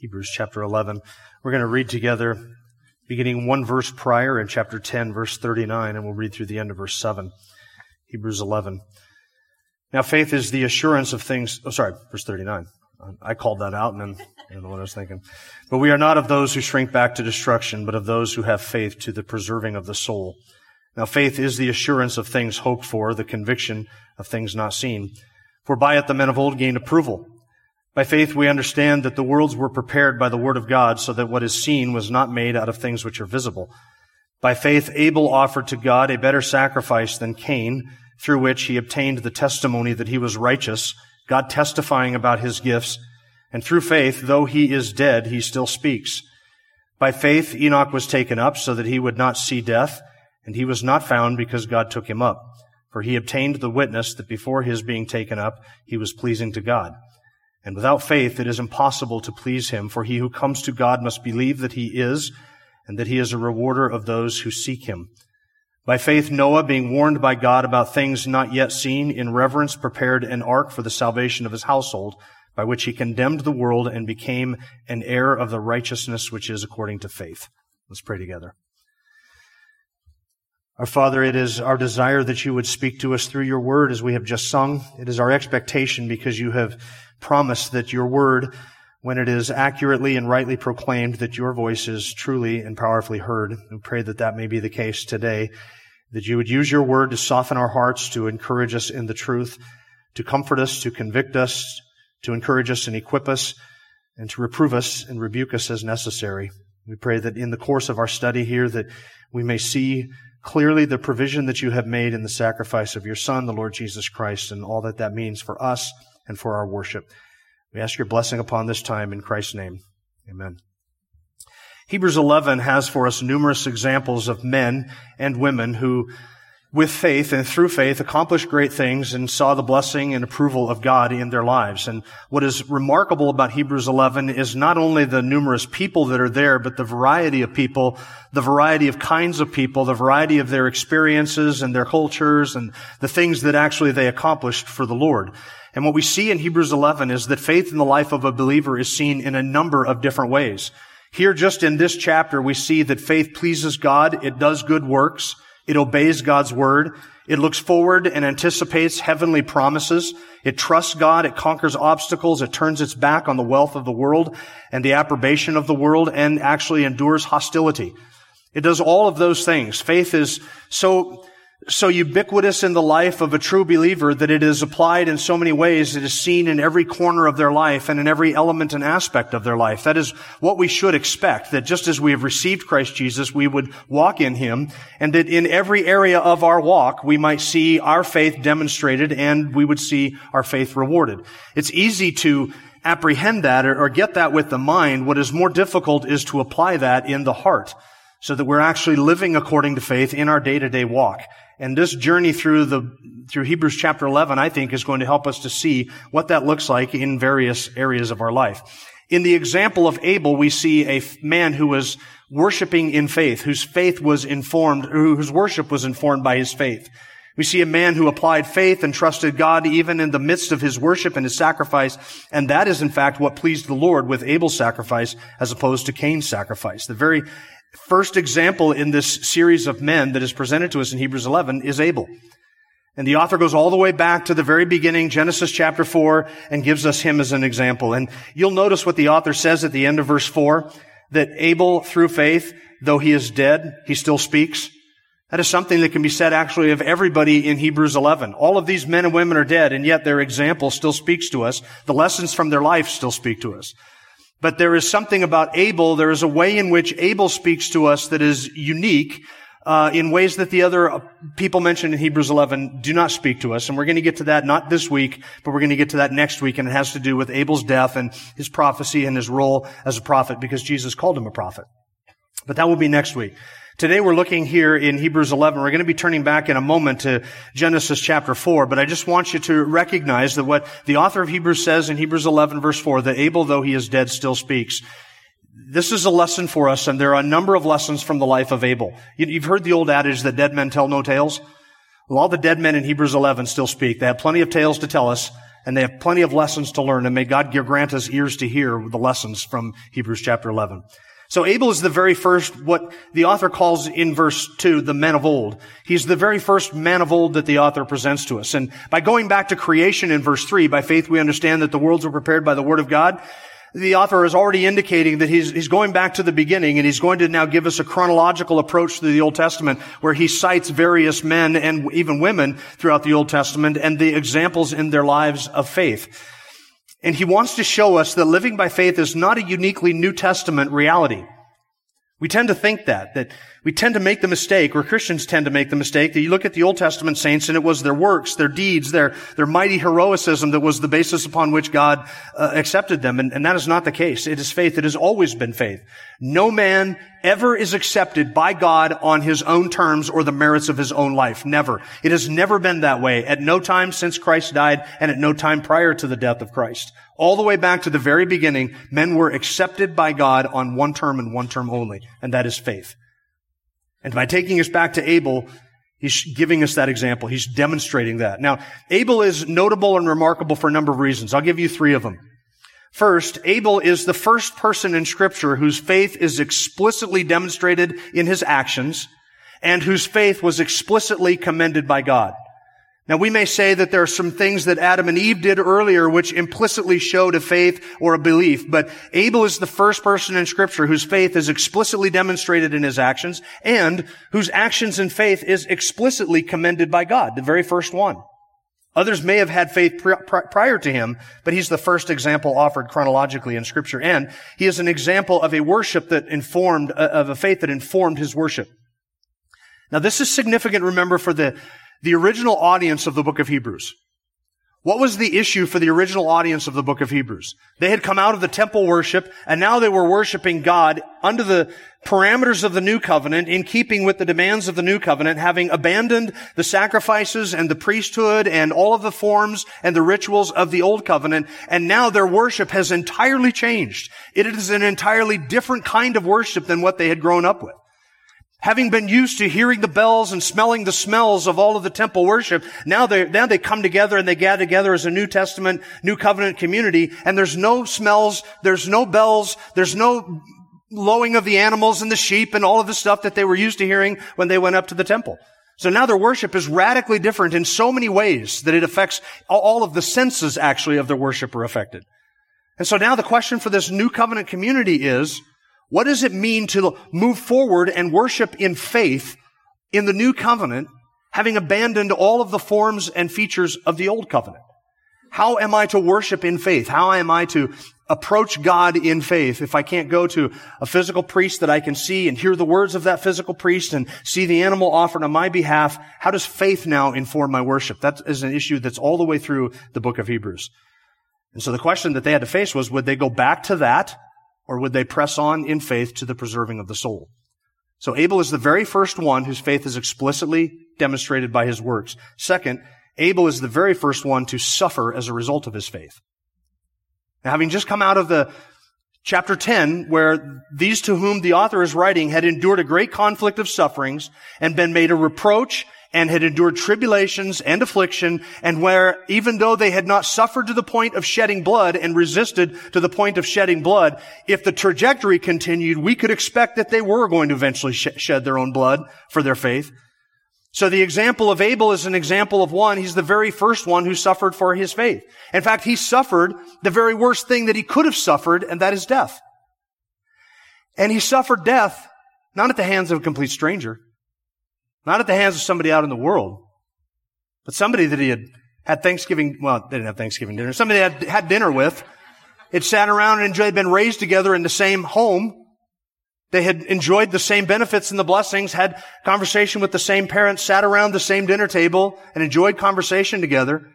Hebrews chapter 11. We're going to read together, beginning one verse prior in chapter 10, verse 39, and we'll read through the end of verse 7. Hebrews 11. Now, faith is the assurance of things. Oh, sorry, verse 39. I called that out and then I don't know what I was thinking. But we are not of those who shrink back to destruction, but of those who have faith to the preserving of the soul. Now, faith is the assurance of things hoped for, the conviction of things not seen. For by it the men of old gained approval. By faith we understand that the worlds were prepared by the word of God so that what is seen was not made out of things which are visible. By faith Abel offered to God a better sacrifice than Cain, through which he obtained the testimony that he was righteous, God testifying about his gifts. And through faith, though he is dead, he still speaks. By faith Enoch was taken up so that he would not see death, and he was not found because God took him up. For he obtained the witness that before his being taken up, he was pleasing to God. And without faith, it is impossible to please him, for he who comes to God must believe that he is, and that he is a rewarder of those who seek him. By faith, Noah, being warned by God about things not yet seen, in reverence prepared an ark for the salvation of his household, by which he condemned the world and became an heir of the righteousness which is according to faith. Let's pray together. Our Father, it is our desire that you would speak to us through your word as we have just sung. It is our expectation because you have promise that your word, when it is accurately and rightly proclaimed, that your voice is truly and powerfully heard. We pray that that may be the case today, that you would use your word to soften our hearts, to encourage us in the truth, to comfort us, to convict us, to encourage us and equip us, and to reprove us and rebuke us as necessary. We pray that in the course of our study here that we may see clearly the provision that you have made in the sacrifice of your Son, the Lord Jesus Christ, and all that that means for us and for our worship. We ask your blessing upon this time in Christ's name. Amen. Hebrews 11 has for us numerous examples of men and women who with faith and through faith accomplished great things and saw the blessing and approval of God in their lives. And what is remarkable about Hebrews 11 is not only the numerous people that are there, but the variety of people, the variety of kinds of people, the variety of their experiences and their cultures and the things that actually they accomplished for the Lord. And what we see in Hebrews 11 is that faith in the life of a believer is seen in a number of different ways. Here, just in this chapter, we see that faith pleases God. It does good works. It obeys God's word. It looks forward and anticipates heavenly promises. It trusts God. It conquers obstacles. It turns its back on the wealth of the world and the approbation of the world and actually endures hostility. It does all of those things. Faith is so so ubiquitous in the life of a true believer that it is applied in so many ways. It is seen in every corner of their life and in every element and aspect of their life. That is what we should expect, that just as we have received Christ Jesus, we would walk in Him, and that in every area of our walk, we might see our faith demonstrated and we would see our faith rewarded. It's easy to apprehend that or, get that with the mind. What is more difficult is to apply that in the heart so that we're actually living according to faith in our day-to-day walk. And this journey through the, through Hebrews chapter 11, I think is going to help us to see what that looks like in various areas of our life. In the example of Abel, we see a man who was worshiping in faith, whose faith was informed, whose worship was informed by his faith. We see a man who applied faith and trusted God even in the midst of his worship and his sacrifice. And that is in fact what pleased the Lord with Abel's sacrifice as opposed to Cain's sacrifice. The very first example in this series of men that is presented to us in Hebrews 11 is Abel. And the author goes all the way back to the very beginning, Genesis chapter 4, and gives us him as an example. And you'll notice what the author says at the end of verse 4, that Abel, through faith, though he is dead, he still speaks. That is something that can be said actually of everybody in Hebrews 11. All of these men and women are dead, and yet their example still speaks to us. The lessons from their life still speak to us. But there is something about Abel, there is a way in which Abel speaks to us that is unique uh, in ways that the other uh, people mentioned in Hebrews 11 do not speak to us. And we're going to get to that not this week, but we're going to get to that next week. And it has to do with Abel's death and his prophecy and his role as a prophet because Jesus called him a prophet. But that will be next week. Today we're looking here in Hebrews 11. We're going to be turning back in a moment to Genesis chapter 4, but I just want you to recognize that what the author of Hebrews says in Hebrews 11 verse 4, that Abel, though he is dead, still speaks. This is a lesson for us, and there are a number of lessons from the life of Abel. You've heard the old adage that dead men tell no tales. Well, all the dead men in Hebrews 11 still speak. They have plenty of tales to tell us, and they have plenty of lessons to learn, and may God grant us ears to hear the lessons from Hebrews chapter 11. So Abel is the very first, what the author calls in verse 2, the men of old. He's the very first man of old that the author presents to us. And by going back to creation in verse 3, by faith we understand that the worlds were prepared by the word of God. The author is already indicating that he's, he's going back to the beginning and he's going to now give us a chronological approach to the Old Testament where he cites various men and even women throughout the Old Testament and the examples in their lives of faith. And he wants to show us that living by faith is not a uniquely New Testament reality. We tend to think that, that we tend to make the mistake, or Christians tend to make the mistake, that you look at the Old Testament saints and it was their works, their deeds, their, their mighty heroicism that was the basis upon which God uh, accepted them. And, and that is not the case. It is faith. It has always been faith. No man ever is accepted by God on his own terms or the merits of his own life. Never. It has never been that way at no time since Christ died and at no time prior to the death of Christ. All the way back to the very beginning, men were accepted by God on one term and one term only, and that is faith. And by taking us back to Abel, he's giving us that example. He's demonstrating that. Now, Abel is notable and remarkable for a number of reasons. I'll give you three of them. First, Abel is the first person in scripture whose faith is explicitly demonstrated in his actions and whose faith was explicitly commended by God. Now we may say that there are some things that Adam and Eve did earlier which implicitly showed a faith or a belief, but Abel is the first person in scripture whose faith is explicitly demonstrated in his actions and whose actions and faith is explicitly commended by God, the very first one. Others may have had faith prior to him, but he's the first example offered chronologically in scripture. And he is an example of a worship that informed, uh, of a faith that informed his worship. Now this is significant, remember, for the the original audience of the book of Hebrews. What was the issue for the original audience of the book of Hebrews? They had come out of the temple worship and now they were worshiping God under the parameters of the new covenant in keeping with the demands of the new covenant, having abandoned the sacrifices and the priesthood and all of the forms and the rituals of the old covenant. And now their worship has entirely changed. It is an entirely different kind of worship than what they had grown up with. Having been used to hearing the bells and smelling the smells of all of the temple worship, now they, now they come together and they gather together as a New Testament, New Covenant community, and there's no smells, there's no bells, there's no lowing of the animals and the sheep and all of the stuff that they were used to hearing when they went up to the temple. So now their worship is radically different in so many ways that it affects all of the senses actually of their worship are affected. And so now the question for this new covenant community is, what does it mean to move forward and worship in faith in the new covenant, having abandoned all of the forms and features of the old covenant? How am I to worship in faith? How am I to approach God in faith if I can't go to a physical priest that I can see and hear the words of that physical priest and see the animal offered on my behalf? How does faith now inform my worship? That is an issue that's all the way through the book of Hebrews. And so the question that they had to face was, would they go back to that or would they press on in faith to the preserving of the soul? So Abel is the very first one whose faith is explicitly demonstrated by his works. Second, Abel is the very first one to suffer as a result of his faith. Now, having just come out of the chapter 10, where these to whom the author is writing had endured a great conflict of sufferings and been made a reproach and had endured tribulations and affliction, and where even though they had not suffered to the point of shedding blood and resisted to the point of shedding blood, if the trajectory continued, we could expect that they were going to eventually sh- shed their own blood for their faith. So the example of Abel is an example of one. He's the very first one who suffered for his faith. In fact, he suffered the very worst thing that he could have suffered, and that is death. And he suffered death not at the hands of a complete stranger, not at the hands of somebody out in the world, but somebody that he had had Thanksgiving, well, they didn't have Thanksgiving dinner, somebody they had had dinner with, had sat around and enjoyed, been raised together in the same home. They had enjoyed the same benefits and the blessings, had conversation with the same parents, sat around the same dinner table and enjoyed conversation together.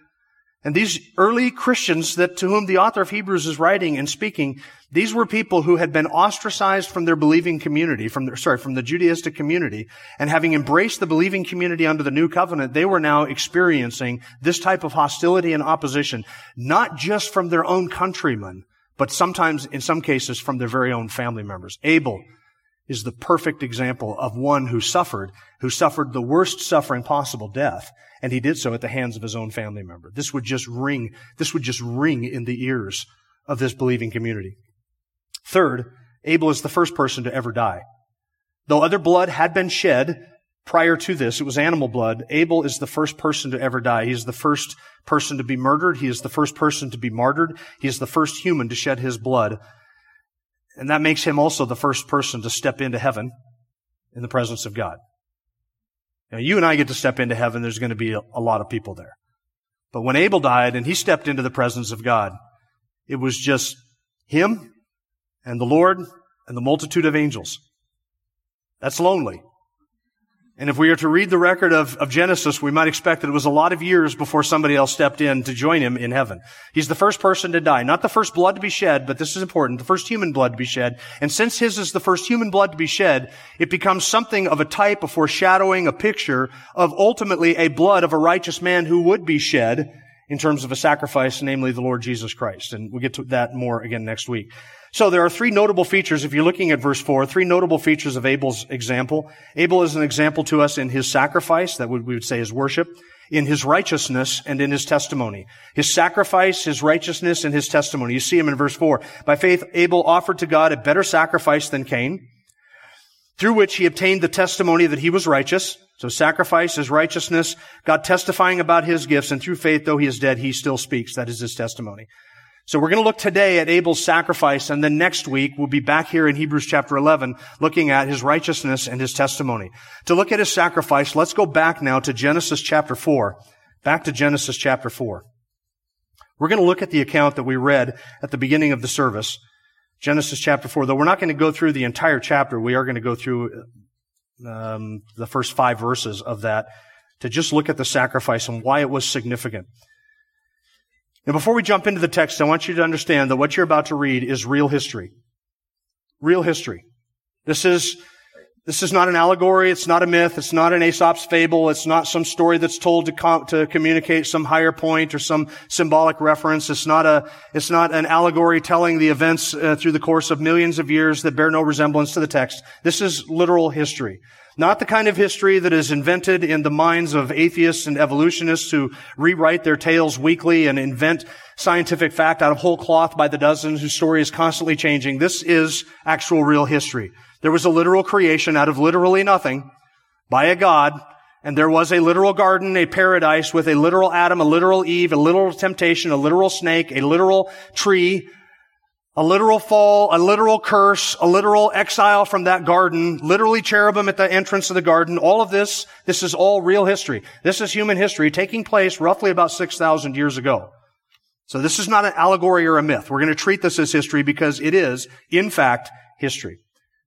And these early Christians that to whom the author of Hebrews is writing and speaking, these were people who had been ostracized from their believing community, from their, sorry, from the Judaistic community, and having embraced the believing community under the new covenant, they were now experiencing this type of hostility and opposition, not just from their own countrymen, but sometimes, in some cases, from their very own family members. Abel is the perfect example of one who suffered, who suffered the worst suffering possible, death, and he did so at the hands of his own family member. This would just ring, this would just ring in the ears of this believing community. Third, Abel is the first person to ever die. Though other blood had been shed prior to this, it was animal blood, Abel is the first person to ever die. He is the first person to be murdered. He is the first person to be martyred. He is the first human to shed his blood. And that makes him also the first person to step into heaven in the presence of God. Now, you and I get to step into heaven, there's going to be a, a lot of people there. But when Abel died and he stepped into the presence of God, it was just him and the Lord and the multitude of angels. That's lonely. And if we are to read the record of, of Genesis, we might expect that it was a lot of years before somebody else stepped in to join him in heaven. He's the first person to die. Not the first blood to be shed, but this is important. The first human blood to be shed. And since his is the first human blood to be shed, it becomes something of a type, a foreshadowing, a picture of ultimately a blood of a righteous man who would be shed in terms of a sacrifice, namely the Lord Jesus Christ. And we'll get to that more again next week. So there are three notable features, if you're looking at verse 4, three notable features of Abel's example. Abel is an example to us in his sacrifice, that we would say is worship, in his righteousness, and in his testimony. His sacrifice, his righteousness, and his testimony. You see him in verse 4. By faith, Abel offered to God a better sacrifice than Cain, through which he obtained the testimony that he was righteous. So sacrifice is righteousness, God testifying about his gifts, and through faith, though he is dead, he still speaks. That is his testimony. So we're going to look today at Abel's sacrifice, and then next week we'll be back here in Hebrews chapter 11 looking at his righteousness and his testimony. To look at his sacrifice, let's go back now to Genesis chapter 4. Back to Genesis chapter 4. We're going to look at the account that we read at the beginning of the service. Genesis chapter 4. Though we're not going to go through the entire chapter, we are going to go through um, the first five verses of that to just look at the sacrifice and why it was significant. Now, before we jump into the text, I want you to understand that what you're about to read is real history. Real history. This is, this is not an allegory. It's not a myth. It's not an Aesop's fable. It's not some story that's told to, com- to communicate some higher point or some symbolic reference. It's not a, it's not an allegory telling the events uh, through the course of millions of years that bear no resemblance to the text. This is literal history. Not the kind of history that is invented in the minds of atheists and evolutionists who rewrite their tales weekly and invent scientific fact out of whole cloth by the dozens whose story is constantly changing. This is actual real history. There was a literal creation out of literally nothing by a God, and there was a literal garden, a paradise with a literal Adam, a literal Eve, a literal temptation, a literal snake, a literal tree, a literal fall, a literal curse, a literal exile from that garden, literally cherubim at the entrance of the garden. All of this, this is all real history. This is human history taking place roughly about 6,000 years ago. So this is not an allegory or a myth. We're going to treat this as history because it is, in fact, history.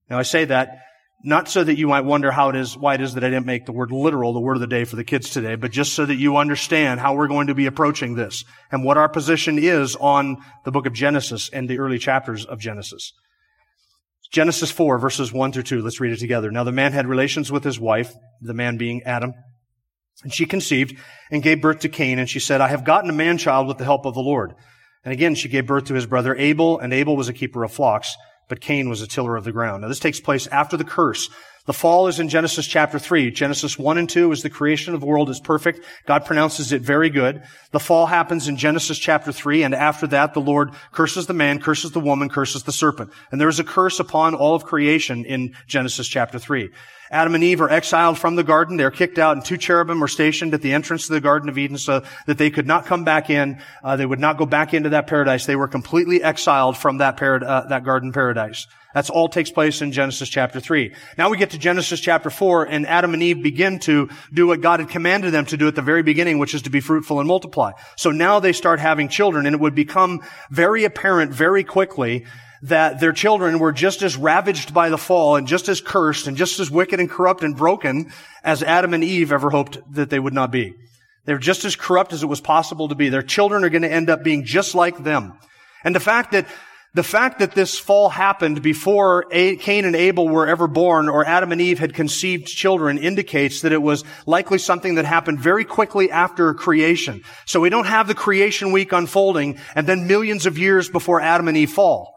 Now I say that not so that you might wonder how it is, why it is that I didn't make the word literal the word of the day for the kids today, but just so that you understand how we're going to be approaching this and what our position is on the book of Genesis and the early chapters of Genesis. Genesis 4 verses 1 through 2. Let's read it together. Now the man had relations with his wife, the man being Adam, and she conceived and gave birth to Cain, and she said, I have gotten a man child with the help of the Lord. And again, she gave birth to his brother Abel, and Abel was a keeper of flocks but Cain was a tiller of the ground. Now this takes place after the curse. The fall is in Genesis chapter 3. Genesis 1 and 2 is the creation of the world is perfect. God pronounces it very good. The fall happens in Genesis chapter 3, and after that the Lord curses the man, curses the woman, curses the serpent. And there is a curse upon all of creation in Genesis chapter 3. Adam and Eve are exiled from the garden. They're kicked out, and two cherubim are stationed at the entrance to the Garden of Eden so that they could not come back in. Uh, they would not go back into that paradise. They were completely exiled from that, parad- uh, that garden paradise. That's all takes place in Genesis chapter 3. Now we get to Genesis chapter 4, and Adam and Eve begin to do what God had commanded them to do at the very beginning, which is to be fruitful and multiply. So now they start having children, and it would become very apparent very quickly that their children were just as ravaged by the fall and just as cursed and just as wicked and corrupt and broken as Adam and Eve ever hoped that they would not be. They're just as corrupt as it was possible to be. Their children are going to end up being just like them. And the fact that the fact that this fall happened before Cain and Abel were ever born or Adam and Eve had conceived children indicates that it was likely something that happened very quickly after creation. So we don't have the creation week unfolding and then millions of years before Adam and Eve fall.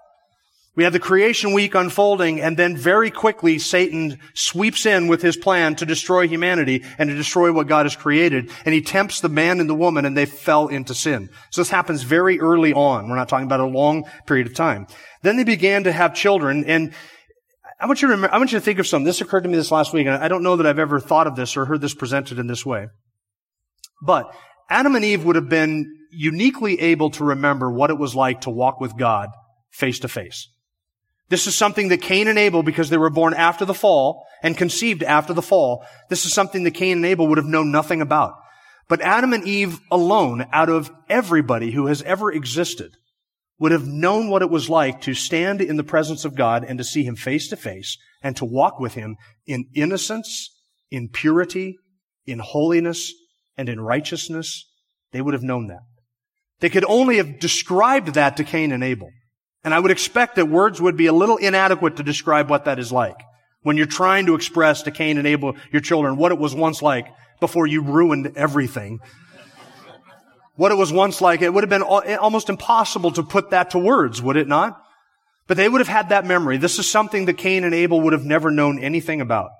We have the creation week unfolding and then very quickly Satan sweeps in with his plan to destroy humanity and to destroy what God has created. And he tempts the man and the woman and they fell into sin. So this happens very early on. We're not talking about a long period of time. Then they began to have children and I want you to remember, I want you to think of something. This occurred to me this last week and I don't know that I've ever thought of this or heard this presented in this way. But Adam and Eve would have been uniquely able to remember what it was like to walk with God face to face. This is something that Cain and Abel, because they were born after the fall and conceived after the fall, this is something that Cain and Abel would have known nothing about. But Adam and Eve alone, out of everybody who has ever existed, would have known what it was like to stand in the presence of God and to see Him face to face and to walk with Him in innocence, in purity, in holiness, and in righteousness. They would have known that. They could only have described that to Cain and Abel. And I would expect that words would be a little inadequate to describe what that is like. When you're trying to express to Cain and Abel, your children, what it was once like before you ruined everything. What it was once like, it would have been almost impossible to put that to words, would it not? But they would have had that memory. This is something that Cain and Abel would have never known anything about.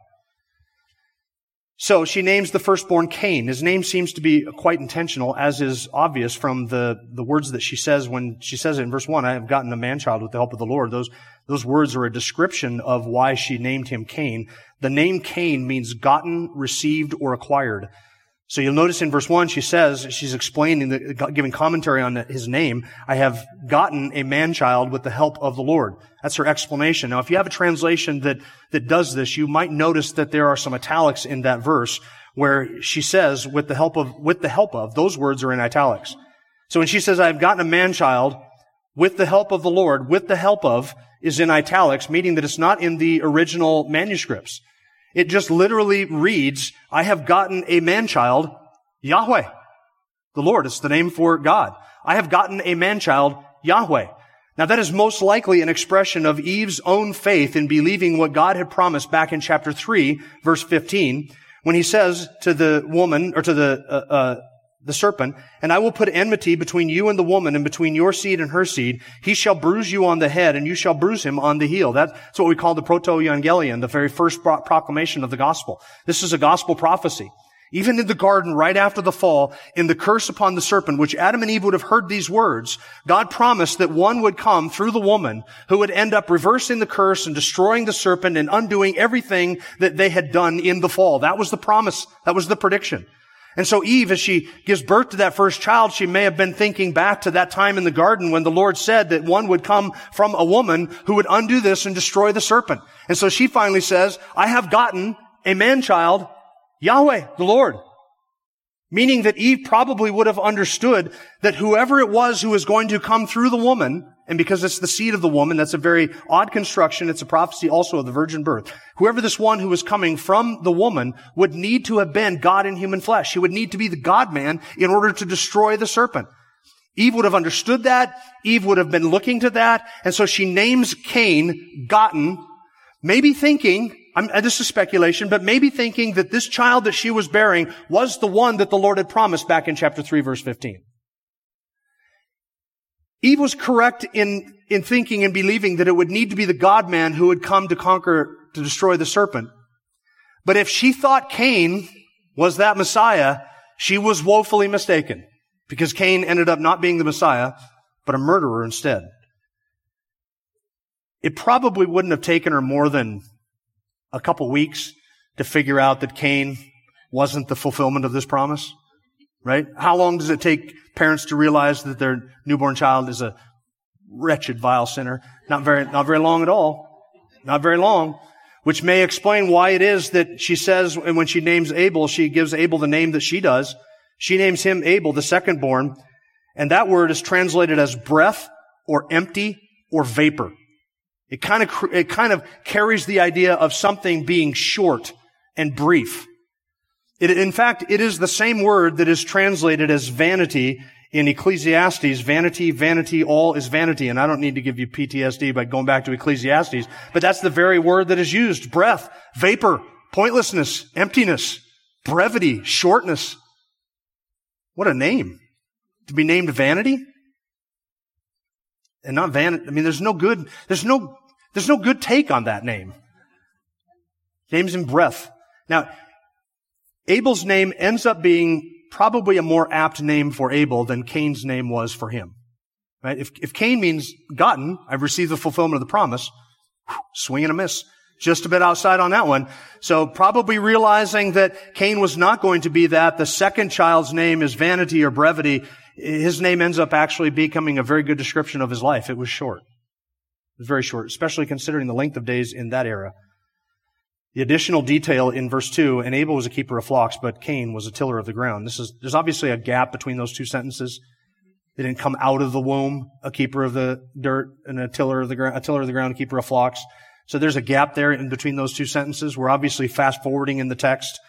So she names the firstborn Cain. His name seems to be quite intentional, as is obvious from the, the words that she says when she says it in verse 1, I have gotten a man-child with the help of the Lord. Those, those words are a description of why she named him Cain. The name Cain means gotten, received, or acquired. So you'll notice in verse 1, she says, she's explaining, the, giving commentary on his name, I have gotten a man-child with the help of the Lord. That's her explanation. Now, if you have a translation that, that does this, you might notice that there are some italics in that verse where she says, with the help of, with the help of, those words are in italics. So when she says, I have gotten a man-child with the help of the Lord, with the help of is in italics, meaning that it's not in the original manuscripts. It just literally reads, I have gotten a man-child, Yahweh. The Lord is the name for God. I have gotten a man-child, Yahweh. Now that is most likely an expression of Eve's own faith in believing what God had promised back in chapter 3, verse 15, when he says to the woman, or to the, uh, uh, the serpent, and I will put enmity between you and the woman and between your seed and her seed. He shall bruise you on the head and you shall bruise him on the heel. That's what we call the proto-evangelion, the very first proclamation of the gospel. This is a gospel prophecy. Even in the garden, right after the fall, in the curse upon the serpent, which Adam and Eve would have heard these words, God promised that one would come through the woman who would end up reversing the curse and destroying the serpent and undoing everything that they had done in the fall. That was the promise. That was the prediction. And so Eve, as she gives birth to that first child, she may have been thinking back to that time in the garden when the Lord said that one would come from a woman who would undo this and destroy the serpent. And so she finally says, I have gotten a man-child, Yahweh, the Lord. Meaning that Eve probably would have understood that whoever it was who was going to come through the woman and because it's the seed of the woman, that's a very odd construction. It's a prophecy also of the virgin birth. Whoever this one who was coming from the woman would need to have been God in human flesh. He would need to be the God man in order to destroy the serpent. Eve would have understood that. Eve would have been looking to that. And so she names Cain gotten, maybe thinking, I'm, uh, this is speculation, but maybe thinking that this child that she was bearing was the one that the Lord had promised back in chapter 3 verse 15. Eve was correct in, in thinking and believing that it would need to be the God man who would come to conquer, to destroy the serpent. But if she thought Cain was that Messiah, she was woefully mistaken because Cain ended up not being the Messiah, but a murderer instead. It probably wouldn't have taken her more than a couple weeks to figure out that Cain wasn't the fulfillment of this promise. Right? How long does it take parents to realize that their newborn child is a wretched, vile sinner? Not very, not very long at all. Not very long. Which may explain why it is that she says, and when she names Abel, she gives Abel the name that she does. She names him Abel, the second born. And that word is translated as breath or empty or vapor. It kind of, it kind of carries the idea of something being short and brief. It, in fact, it is the same word that is translated as vanity in Ecclesiastes. Vanity, vanity, all is vanity. And I don't need to give you PTSD by going back to Ecclesiastes, but that's the very word that is used. Breath, vapor, pointlessness, emptiness, brevity, shortness. What a name. To be named vanity? And not vanity. I mean, there's no good, there's no, there's no good take on that name. Names in breath. Now, Abel's name ends up being probably a more apt name for Abel than Cain's name was for him. Right? If, if Cain means gotten, I've received the fulfillment of the promise, swing and a miss. Just a bit outside on that one. So probably realizing that Cain was not going to be that, the second child's name is vanity or brevity. His name ends up actually becoming a very good description of his life. It was short. It was very short, especially considering the length of days in that era. The additional detail in verse 2, and Abel was a keeper of flocks, but Cain was a tiller of the ground. This is, there's obviously a gap between those two sentences. They didn't come out of the womb, a keeper of the dirt and a tiller of the ground, a tiller of the ground, a keeper of flocks. So there's a gap there in between those two sentences. We're obviously fast forwarding in the text.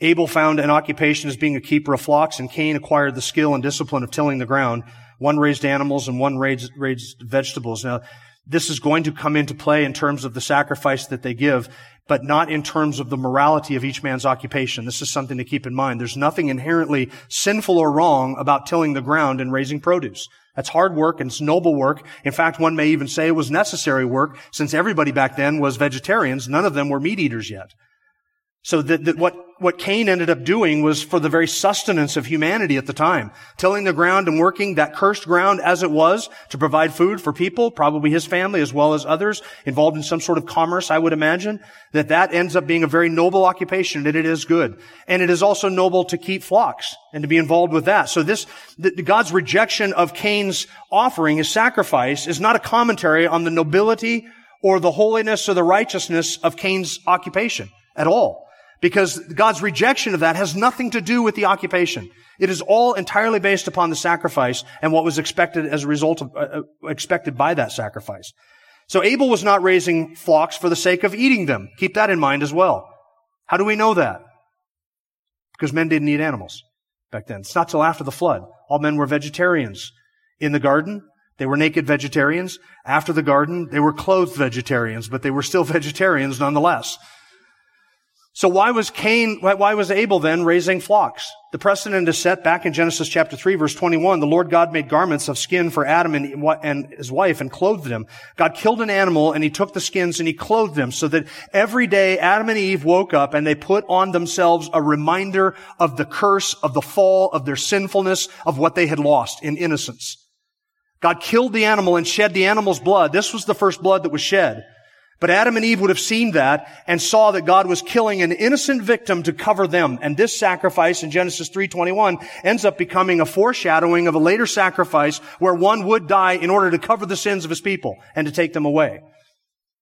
Abel found an occupation as being a keeper of flocks, and Cain acquired the skill and discipline of tilling the ground. One raised animals and one raised, raised vegetables. Now, this is going to come into play in terms of the sacrifice that they give, but not in terms of the morality of each man's occupation. This is something to keep in mind. There's nothing inherently sinful or wrong about tilling the ground and raising produce. That's hard work and it's noble work. In fact, one may even say it was necessary work since everybody back then was vegetarians. None of them were meat eaters yet. So that, that what what Cain ended up doing was for the very sustenance of humanity at the time. Tilling the ground and working that cursed ground as it was to provide food for people, probably his family as well as others involved in some sort of commerce, I would imagine, that that ends up being a very noble occupation and it is good. And it is also noble to keep flocks and to be involved with that. So this, the, God's rejection of Cain's offering, his sacrifice, is not a commentary on the nobility or the holiness or the righteousness of Cain's occupation at all. Because God's rejection of that has nothing to do with the occupation. It is all entirely based upon the sacrifice and what was expected as a result of, uh, uh, expected by that sacrifice. So Abel was not raising flocks for the sake of eating them. Keep that in mind as well. How do we know that? Because men didn't eat animals back then. It's not till after the flood. All men were vegetarians. In the garden, they were naked vegetarians. After the garden, they were clothed vegetarians, but they were still vegetarians nonetheless. So why was Cain, why was Abel then raising flocks? The precedent is set back in Genesis chapter 3 verse 21. The Lord God made garments of skin for Adam and, his wife and clothed them. God killed an animal and he took the skins and he clothed them so that every day Adam and Eve woke up and they put on themselves a reminder of the curse, of the fall, of their sinfulness, of what they had lost in innocence. God killed the animal and shed the animal's blood. This was the first blood that was shed. But Adam and Eve would have seen that and saw that God was killing an innocent victim to cover them. And this sacrifice in Genesis 3.21 ends up becoming a foreshadowing of a later sacrifice where one would die in order to cover the sins of his people and to take them away.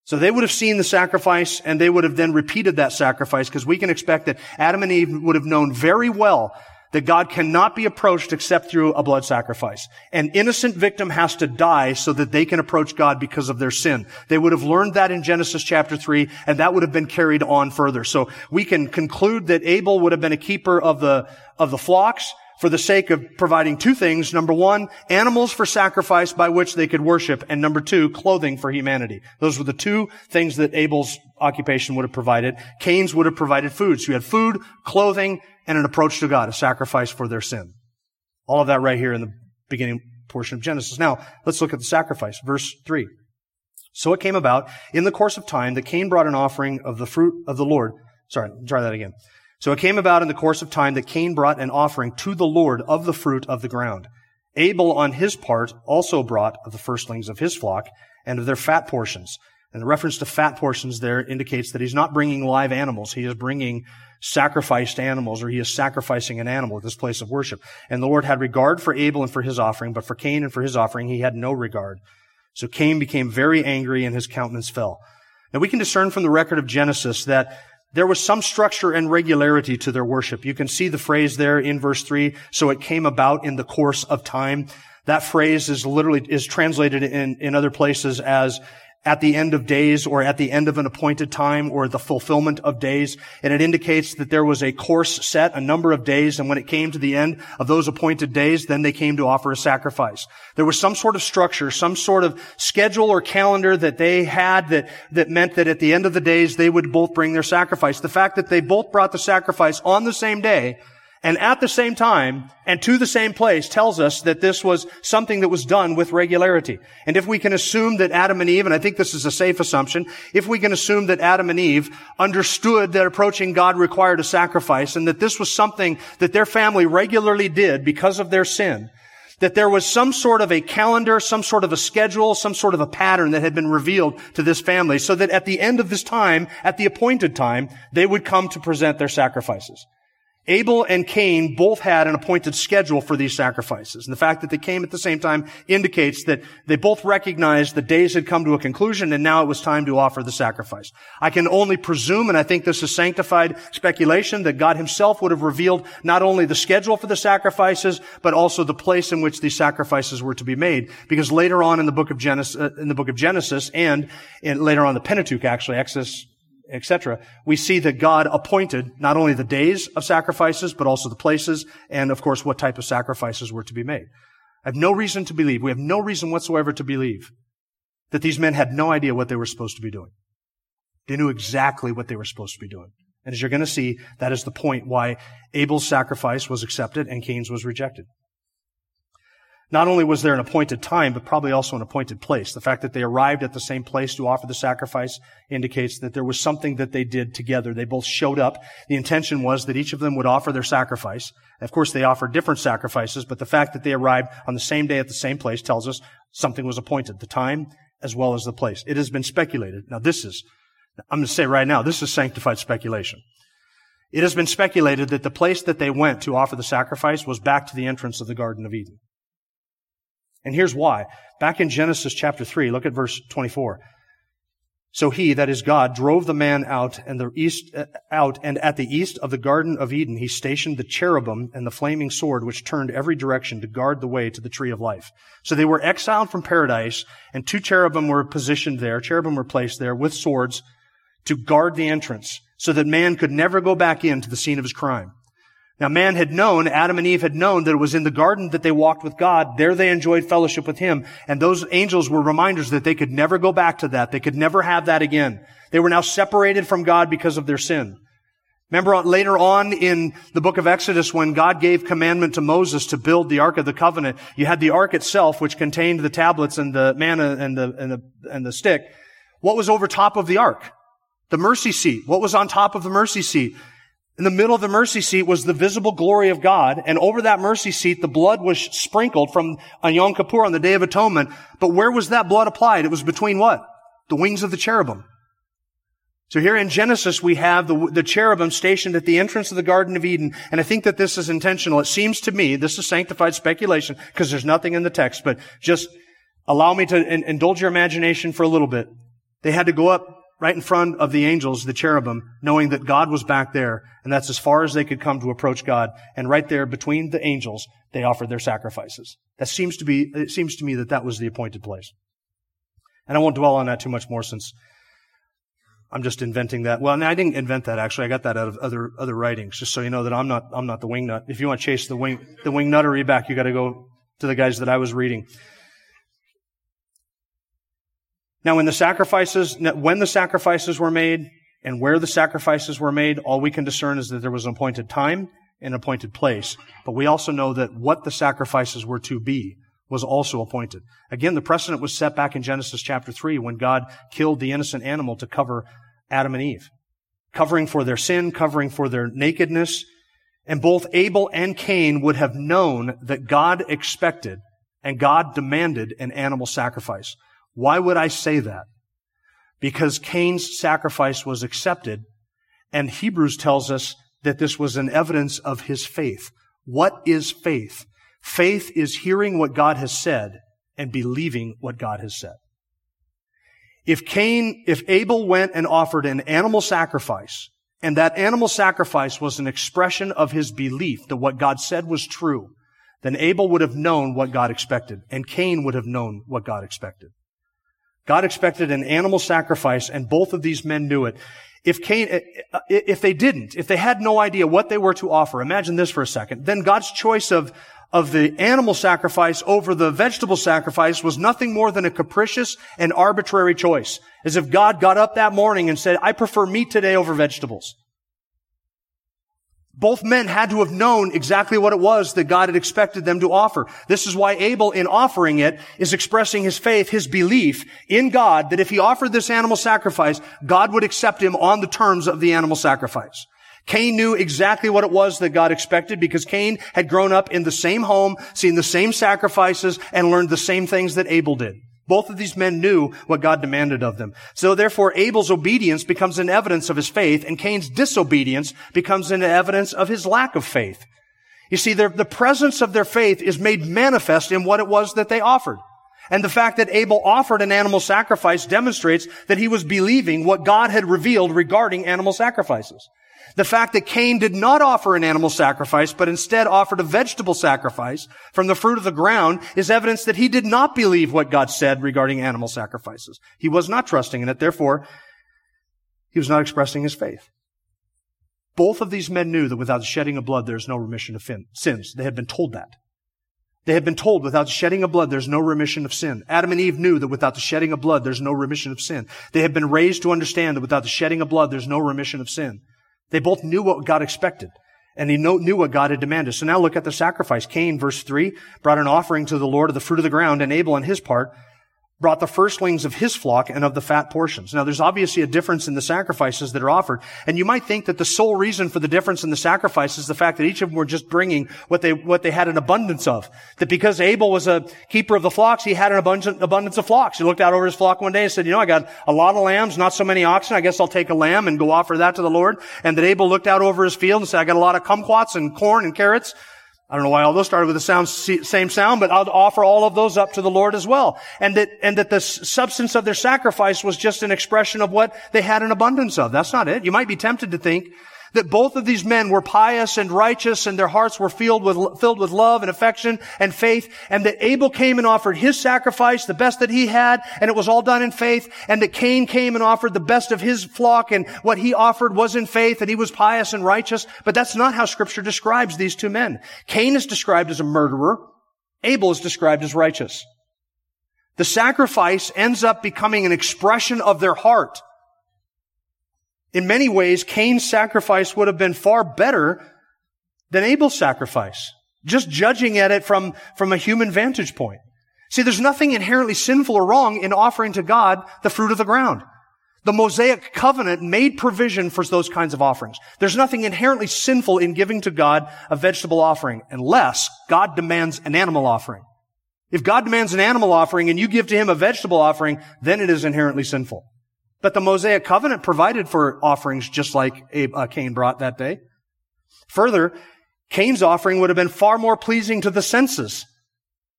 So they would have seen the sacrifice and they would have then repeated that sacrifice because we can expect that Adam and Eve would have known very well that God cannot be approached except through a blood sacrifice. An innocent victim has to die so that they can approach God because of their sin. They would have learned that in Genesis chapter 3, and that would have been carried on further. So we can conclude that Abel would have been a keeper of the, of the flocks for the sake of providing two things. Number one, animals for sacrifice by which they could worship. And number two, clothing for humanity. Those were the two things that Abel's occupation would have provided. Cain's would have provided food. So you had food, clothing, and an approach to God, a sacrifice for their sin. All of that right here in the beginning portion of Genesis. Now, let's look at the sacrifice. Verse 3. So it came about in the course of time that Cain brought an offering of the fruit of the Lord. Sorry, try that again. So it came about in the course of time that Cain brought an offering to the Lord of the fruit of the ground. Abel, on his part, also brought of the firstlings of his flock and of their fat portions. And the reference to fat portions there indicates that he's not bringing live animals. He is bringing sacrificed animals, or he is sacrificing an animal at this place of worship. And the Lord had regard for Abel and for his offering, but for Cain and for his offering, he had no regard. So Cain became very angry and his countenance fell. Now we can discern from the record of Genesis that there was some structure and regularity to their worship. You can see the phrase there in verse three. So it came about in the course of time. That phrase is literally, is translated in, in other places as at the end of days or at the end of an appointed time or the fulfillment of days. And it indicates that there was a course set, a number of days. And when it came to the end of those appointed days, then they came to offer a sacrifice. There was some sort of structure, some sort of schedule or calendar that they had that, that meant that at the end of the days, they would both bring their sacrifice. The fact that they both brought the sacrifice on the same day and at the same time and to the same place tells us that this was something that was done with regularity. And if we can assume that Adam and Eve, and I think this is a safe assumption, if we can assume that Adam and Eve understood that approaching God required a sacrifice and that this was something that their family regularly did because of their sin, that there was some sort of a calendar, some sort of a schedule, some sort of a pattern that had been revealed to this family so that at the end of this time, at the appointed time, they would come to present their sacrifices. Abel and Cain both had an appointed schedule for these sacrifices. And the fact that they came at the same time indicates that they both recognized the days had come to a conclusion and now it was time to offer the sacrifice. I can only presume, and I think this is sanctified speculation, that God himself would have revealed not only the schedule for the sacrifices, but also the place in which these sacrifices were to be made. Because later on in the book of Genesis, uh, in the book of Genesis and in, later on the Pentateuch, actually, Exodus, etc., we see that God appointed not only the days of sacrifices, but also the places, and of course, what type of sacrifices were to be made. I have no reason to believe, we have no reason whatsoever to believe that these men had no idea what they were supposed to be doing. They knew exactly what they were supposed to be doing. And as you're going to see, that is the point why Abel's sacrifice was accepted and Cain's was rejected. Not only was there an appointed time, but probably also an appointed place. The fact that they arrived at the same place to offer the sacrifice indicates that there was something that they did together. They both showed up. The intention was that each of them would offer their sacrifice. Of course, they offered different sacrifices, but the fact that they arrived on the same day at the same place tells us something was appointed. The time as well as the place. It has been speculated. Now this is, I'm going to say right now, this is sanctified speculation. It has been speculated that the place that they went to offer the sacrifice was back to the entrance of the Garden of Eden. And here's why. Back in Genesis chapter 3, look at verse 24. So he, that is God, drove the man out and the east, uh, out, and at the east of the Garden of Eden, he stationed the cherubim and the flaming sword, which turned every direction to guard the way to the tree of life. So they were exiled from paradise, and two cherubim were positioned there. Cherubim were placed there with swords to guard the entrance, so that man could never go back into the scene of his crime. Now man had known, Adam and Eve had known that it was in the garden that they walked with God. There they enjoyed fellowship with Him. And those angels were reminders that they could never go back to that. They could never have that again. They were now separated from God because of their sin. Remember later on in the book of Exodus when God gave commandment to Moses to build the Ark of the Covenant, you had the Ark itself, which contained the tablets and the manna and the, and the, and the stick. What was over top of the Ark? The mercy seat. What was on top of the mercy seat? In the middle of the mercy seat was the visible glory of God, and over that mercy seat, the blood was sprinkled from on Yom Kippur on the Day of Atonement. But where was that blood applied? It was between what? The wings of the cherubim. So here in Genesis, we have the, the cherubim stationed at the entrance of the Garden of Eden, and I think that this is intentional. It seems to me, this is sanctified speculation, because there's nothing in the text, but just allow me to in, indulge your imagination for a little bit. They had to go up right in front of the angels, the cherubim, knowing that God was back there, and that's as far as they could come to approach God. And right there between the angels, they offered their sacrifices. That seems to be, it seems to me that that was the appointed place. And I won't dwell on that too much more since I'm just inventing that. Well, I didn't invent that actually. I got that out of other, other writings, just so you know that I'm not, I'm not the wing nut. If you want to chase the wing, the wing nuttery back, you got to go to the guys that I was reading. Now, when the sacrifices, when the sacrifices were made and where the sacrifices were made, all we can discern is that there was an appointed time and an appointed place. But we also know that what the sacrifices were to be was also appointed. Again, the precedent was set back in Genesis chapter 3 when God killed the innocent animal to cover Adam and Eve. Covering for their sin, covering for their nakedness. And both Abel and Cain would have known that God expected and God demanded an animal sacrifice. Why would I say that? Because Cain's sacrifice was accepted, and Hebrews tells us that this was an evidence of his faith. What is faith? Faith is hearing what God has said and believing what God has said. If Cain, if Abel went and offered an animal sacrifice, and that animal sacrifice was an expression of his belief that what God said was true, then Abel would have known what God expected, and Cain would have known what God expected. God expected an animal sacrifice and both of these men knew it. If Cain, eh, if they didn't, if they had no idea what they were to offer, imagine this for a second, then God's choice of, of the animal sacrifice over the vegetable sacrifice was nothing more than a capricious and arbitrary choice. As if God got up that morning and said, I prefer meat today over vegetables. Both men had to have known exactly what it was that God had expected them to offer. This is why Abel, in offering it, is expressing his faith, his belief in God that if he offered this animal sacrifice, God would accept him on the terms of the animal sacrifice. Cain knew exactly what it was that God expected because Cain had grown up in the same home, seen the same sacrifices, and learned the same things that Abel did. Both of these men knew what God demanded of them. So therefore, Abel's obedience becomes an evidence of his faith, and Cain's disobedience becomes an evidence of his lack of faith. You see, the presence of their faith is made manifest in what it was that they offered. And the fact that Abel offered an animal sacrifice demonstrates that he was believing what God had revealed regarding animal sacrifices. The fact that Cain did not offer an animal sacrifice, but instead offered a vegetable sacrifice from the fruit of the ground is evidence that he did not believe what God said regarding animal sacrifices. He was not trusting in it. Therefore, he was not expressing his faith. Both of these men knew that without the shedding of blood, there is no remission of sins. They had been told that. They had been told without the shedding of blood, there's no remission of sin. Adam and Eve knew that without the shedding of blood, there's no remission of sin. They had been raised to understand that without the shedding of blood, there's no remission of sin. They both knew what God expected. And he knew what God had demanded. So now look at the sacrifice. Cain, verse 3, brought an offering to the Lord of the fruit of the ground, and Abel on his part brought the firstlings of his flock and of the fat portions. Now there's obviously a difference in the sacrifices that are offered. And you might think that the sole reason for the difference in the sacrifices is the fact that each of them were just bringing what they, what they had an abundance of. That because Abel was a keeper of the flocks, he had an abundant, abundance of flocks. He looked out over his flock one day and said, you know, I got a lot of lambs, not so many oxen. I guess I'll take a lamb and go offer that to the Lord. And that Abel looked out over his field and said, I got a lot of kumquats and corn and carrots. I don't know why all those started with the sound, same sound, but I'll offer all of those up to the Lord as well. And that, and that the substance of their sacrifice was just an expression of what they had an abundance of. That's not it. You might be tempted to think that both of these men were pious and righteous and their hearts were filled with, filled with love and affection and faith and that Abel came and offered his sacrifice, the best that he had, and it was all done in faith and that Cain came and offered the best of his flock and what he offered was in faith and he was pious and righteous. But that's not how scripture describes these two men. Cain is described as a murderer. Abel is described as righteous. The sacrifice ends up becoming an expression of their heart. In many ways, Cain's sacrifice would have been far better than Abel's sacrifice. Just judging at it from, from a human vantage point. See, there's nothing inherently sinful or wrong in offering to God the fruit of the ground. The Mosaic covenant made provision for those kinds of offerings. There's nothing inherently sinful in giving to God a vegetable offering unless God demands an animal offering. If God demands an animal offering and you give to him a vegetable offering, then it is inherently sinful. But the Mosaic covenant provided for offerings just like uh, Cain brought that day. Further, Cain's offering would have been far more pleasing to the senses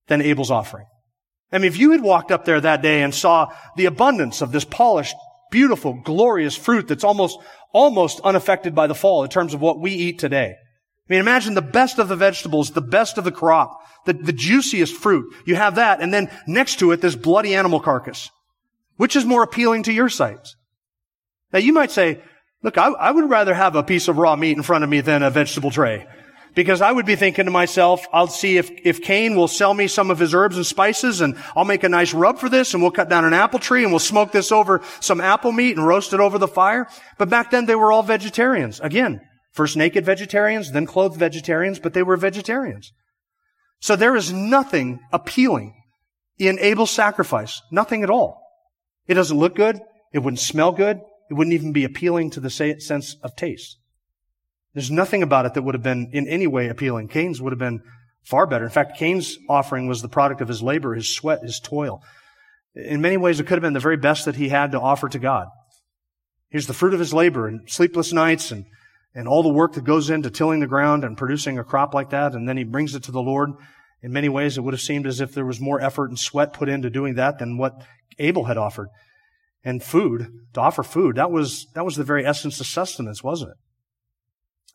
than Abel's offering. I mean, if you had walked up there that day and saw the abundance of this polished, beautiful, glorious fruit that's almost, almost unaffected by the fall in terms of what we eat today. I mean, imagine the best of the vegetables, the best of the crop, the, the juiciest fruit. You have that, and then next to it, this bloody animal carcass. Which is more appealing to your sight? Now you might say, look, I, I, would rather have a piece of raw meat in front of me than a vegetable tray. Because I would be thinking to myself, I'll see if, if Cain will sell me some of his herbs and spices and I'll make a nice rub for this and we'll cut down an apple tree and we'll smoke this over some apple meat and roast it over the fire. But back then they were all vegetarians. Again, first naked vegetarians, then clothed vegetarians, but they were vegetarians. So there is nothing appealing in Abel's sacrifice. Nothing at all. It doesn't look good. It wouldn't smell good. It wouldn't even be appealing to the sense of taste. There's nothing about it that would have been in any way appealing. Cain's would have been far better. In fact, Cain's offering was the product of his labor, his sweat, his toil. In many ways, it could have been the very best that he had to offer to God. Here's the fruit of his labor and sleepless nights and, and all the work that goes into tilling the ground and producing a crop like that. And then he brings it to the Lord. In many ways, it would have seemed as if there was more effort and sweat put into doing that than what Abel had offered. And food, to offer food, that was, that was the very essence of sustenance, wasn't it?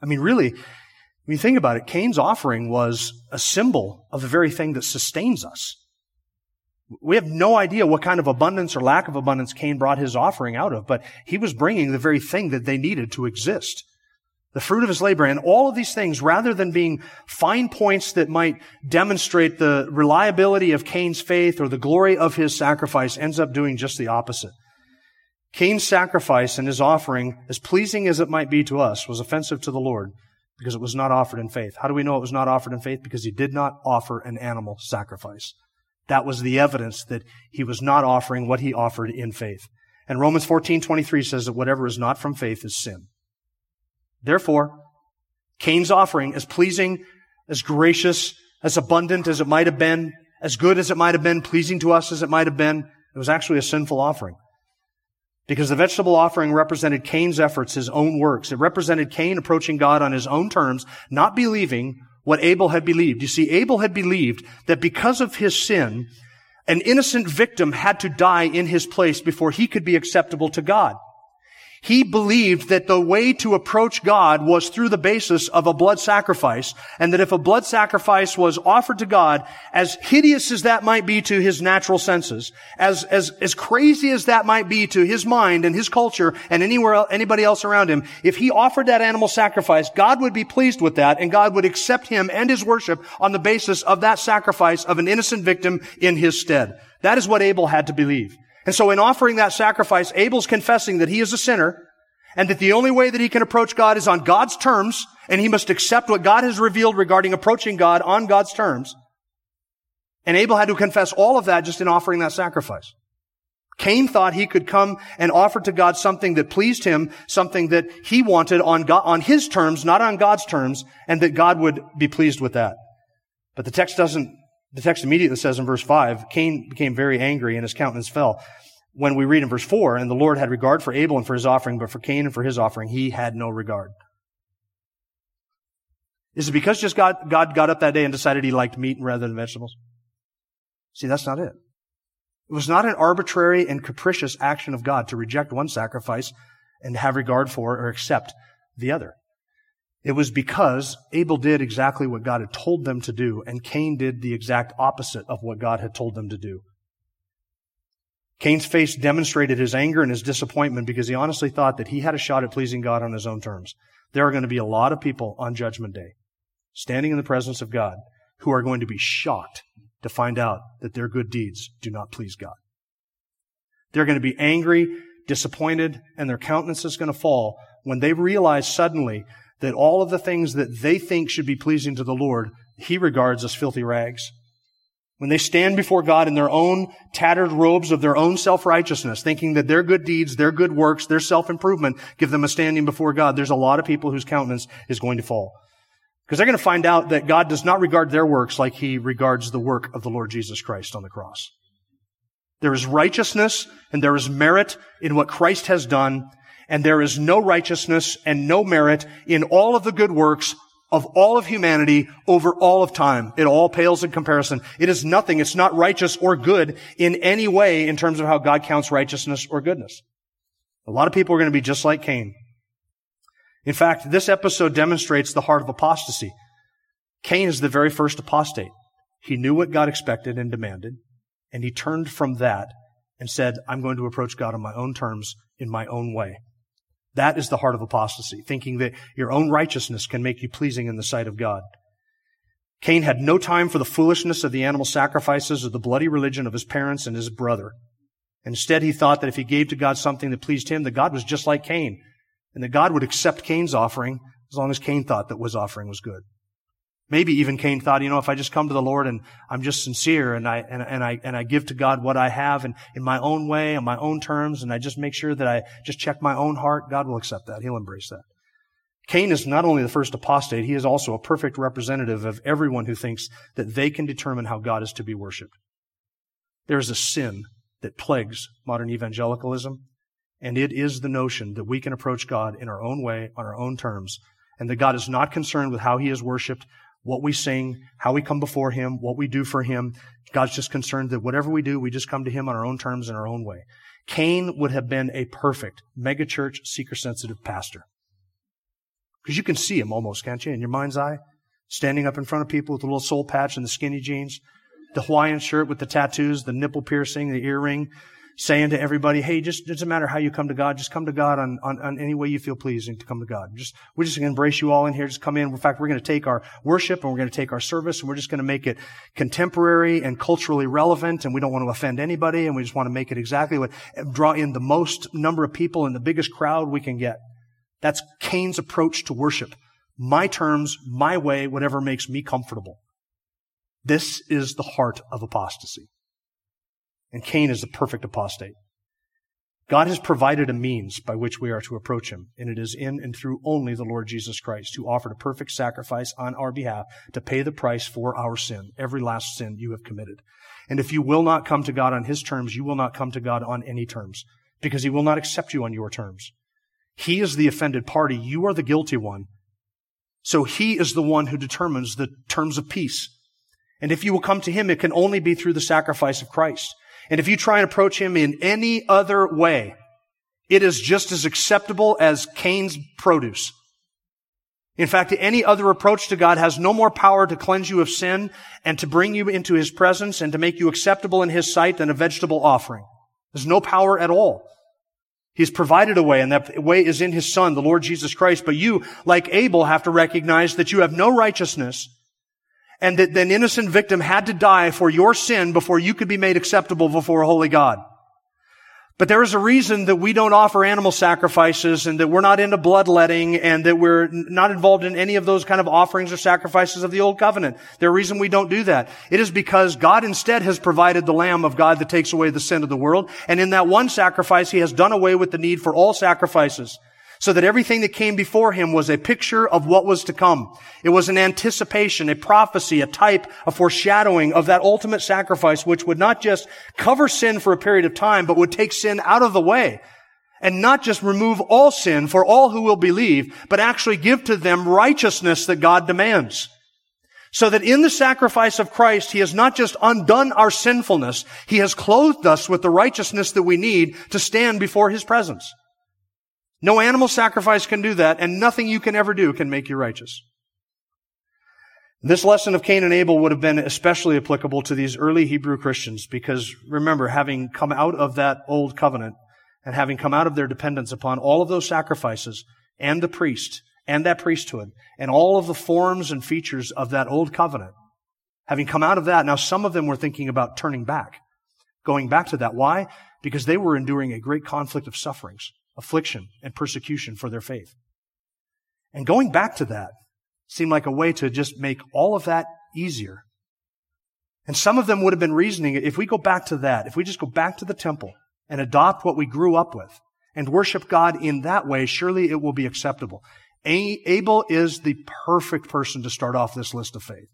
I mean, really, when you think about it, Cain's offering was a symbol of the very thing that sustains us. We have no idea what kind of abundance or lack of abundance Cain brought his offering out of, but he was bringing the very thing that they needed to exist. The fruit of his labor and all of these things, rather than being fine points that might demonstrate the reliability of Cain's faith or the glory of his sacrifice, ends up doing just the opposite. Cain's sacrifice and his offering, as pleasing as it might be to us, was offensive to the Lord because it was not offered in faith. How do we know it was not offered in faith? Because he did not offer an animal sacrifice. That was the evidence that he was not offering what he offered in faith. And Romans 14:23 says that whatever is not from faith is sin. Therefore, Cain's offering, as pleasing, as gracious, as abundant as it might have been, as good as it might have been, pleasing to us as it might have been, it was actually a sinful offering. Because the vegetable offering represented Cain's efforts, his own works. It represented Cain approaching God on his own terms, not believing what Abel had believed. You see, Abel had believed that because of his sin, an innocent victim had to die in his place before he could be acceptable to God. He believed that the way to approach God was through the basis of a blood sacrifice, and that if a blood sacrifice was offered to God, as hideous as that might be to his natural senses, as, as, as crazy as that might be to his mind and his culture and anywhere, anybody else around him, if he offered that animal sacrifice, God would be pleased with that, and God would accept him and his worship on the basis of that sacrifice of an innocent victim in his stead. That is what Abel had to believe. And so in offering that sacrifice, Abel's confessing that he is a sinner and that the only way that he can approach God is on God's terms and he must accept what God has revealed regarding approaching God on God's terms. And Abel had to confess all of that just in offering that sacrifice. Cain thought he could come and offer to God something that pleased him, something that he wanted on God, on his terms, not on God's terms, and that God would be pleased with that. But the text doesn't the text immediately says in verse 5, Cain became very angry and his countenance fell. When we read in verse 4, and the Lord had regard for Abel and for his offering, but for Cain and for his offering, he had no regard. Is it because just God, God got up that day and decided he liked meat rather than vegetables? See, that's not it. It was not an arbitrary and capricious action of God to reject one sacrifice and have regard for or accept the other. It was because Abel did exactly what God had told them to do, and Cain did the exact opposite of what God had told them to do. Cain's face demonstrated his anger and his disappointment because he honestly thought that he had a shot at pleasing God on his own terms. There are going to be a lot of people on Judgment Day standing in the presence of God who are going to be shocked to find out that their good deeds do not please God. They're going to be angry, disappointed, and their countenance is going to fall when they realize suddenly that all of the things that they think should be pleasing to the Lord, He regards as filthy rags. When they stand before God in their own tattered robes of their own self-righteousness, thinking that their good deeds, their good works, their self-improvement give them a standing before God, there's a lot of people whose countenance is going to fall. Because they're going to find out that God does not regard their works like He regards the work of the Lord Jesus Christ on the cross. There is righteousness and there is merit in what Christ has done, and there is no righteousness and no merit in all of the good works of all of humanity over all of time. It all pales in comparison. It is nothing. It's not righteous or good in any way in terms of how God counts righteousness or goodness. A lot of people are going to be just like Cain. In fact, this episode demonstrates the heart of apostasy. Cain is the very first apostate. He knew what God expected and demanded, and he turned from that and said, I'm going to approach God on my own terms, in my own way. That is the heart of apostasy, thinking that your own righteousness can make you pleasing in the sight of God. Cain had no time for the foolishness of the animal sacrifices or the bloody religion of his parents and his brother. Instead, he thought that if he gave to God something that pleased him, that God was just like Cain, and that God would accept Cain's offering as long as Cain thought that his offering was good. Maybe even Cain thought, you know, if I just come to the Lord and I'm just sincere and I, and, and I, and I give to God what I have and in my own way, on my own terms, and I just make sure that I just check my own heart, God will accept that. He'll embrace that. Cain is not only the first apostate, he is also a perfect representative of everyone who thinks that they can determine how God is to be worshiped. There is a sin that plagues modern evangelicalism, and it is the notion that we can approach God in our own way, on our own terms, and that God is not concerned with how he is worshiped, what we sing, how we come before Him, what we do for Him. God's just concerned that whatever we do, we just come to Him on our own terms in our own way. Cain would have been a perfect megachurch seeker sensitive pastor. Because you can see him almost, can't you, in your mind's eye? Standing up in front of people with a little soul patch and the skinny jeans, the Hawaiian shirt with the tattoos, the nipple piercing, the earring, saying to everybody, hey, just, doesn't matter how you come to God, just come to God on, on, on any way you feel pleasing to come to God. Just, we're just to embrace you all in here. Just come in. In fact, we're going to take our worship and we're going to take our service and we're just going to make it contemporary and culturally relevant and we don't want to offend anybody and we just want to make it exactly what, draw in the most number of people and the biggest crowd we can get. That's Cain's approach to worship. My terms, my way, whatever makes me comfortable. This is the heart of apostasy. And Cain is the perfect apostate. God has provided a means by which we are to approach him, and it is in and through only the Lord Jesus Christ, who offered a perfect sacrifice on our behalf to pay the price for our sin, every last sin you have committed. And if you will not come to God on his terms, you will not come to God on any terms, because he will not accept you on your terms. He is the offended party. You are the guilty one. So he is the one who determines the terms of peace. And if you will come to him, it can only be through the sacrifice of Christ. And if you try and approach him in any other way, it is just as acceptable as Cain's produce. In fact, any other approach to God has no more power to cleanse you of sin and to bring you into his presence and to make you acceptable in his sight than a vegetable offering. There's no power at all. He's provided a way, and that way is in his son, the Lord Jesus Christ. But you, like Abel, have to recognize that you have no righteousness and that an innocent victim had to die for your sin before you could be made acceptable before a holy God. But there is a reason that we don't offer animal sacrifices and that we're not into bloodletting and that we're not involved in any of those kind of offerings or sacrifices of the old covenant. There's a reason we don't do that. It is because God instead has provided the Lamb of God that takes away the sin of the world. And in that one sacrifice, He has done away with the need for all sacrifices so that everything that came before him was a picture of what was to come. It was an anticipation, a prophecy, a type, a foreshadowing of that ultimate sacrifice, which would not just cover sin for a period of time, but would take sin out of the way. And not just remove all sin for all who will believe, but actually give to them righteousness that God demands. So that in the sacrifice of Christ, He has not just undone our sinfulness, He has clothed us with the righteousness that we need to stand before His presence. No animal sacrifice can do that, and nothing you can ever do can make you righteous. This lesson of Cain and Abel would have been especially applicable to these early Hebrew Christians because remember, having come out of that old covenant and having come out of their dependence upon all of those sacrifices and the priest and that priesthood and all of the forms and features of that old covenant, having come out of that, now some of them were thinking about turning back, going back to that. Why? Because they were enduring a great conflict of sufferings affliction, and persecution for their faith. And going back to that seemed like a way to just make all of that easier. And some of them would have been reasoning, if we go back to that, if we just go back to the temple and adopt what we grew up with and worship God in that way, surely it will be acceptable. Abel is the perfect person to start off this list of faith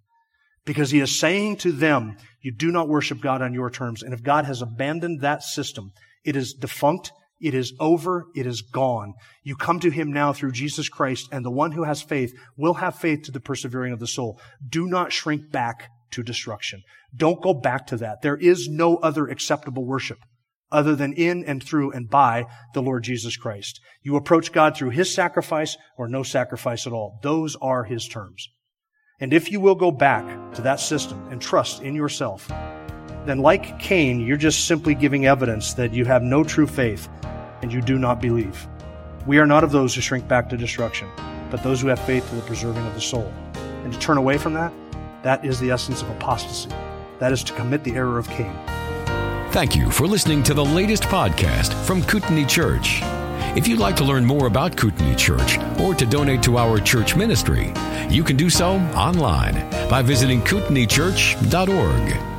because he is saying to them, you do not worship God on your terms. And if God has abandoned that system, it is defunct it is over. It is gone. You come to Him now through Jesus Christ, and the one who has faith will have faith to the persevering of the soul. Do not shrink back to destruction. Don't go back to that. There is no other acceptable worship other than in and through and by the Lord Jesus Christ. You approach God through His sacrifice or no sacrifice at all. Those are His terms. And if you will go back to that system and trust in yourself, then like Cain, you're just simply giving evidence that you have no true faith and you do not believe. We are not of those who shrink back to destruction, but those who have faith to the preserving of the soul. And to turn away from that, that is the essence of apostasy. That is to commit the error of Cain. Thank you for listening to the latest podcast from Kootenai Church. If you'd like to learn more about Kootenai Church or to donate to our church ministry, you can do so online by visiting kootenaichurch.org.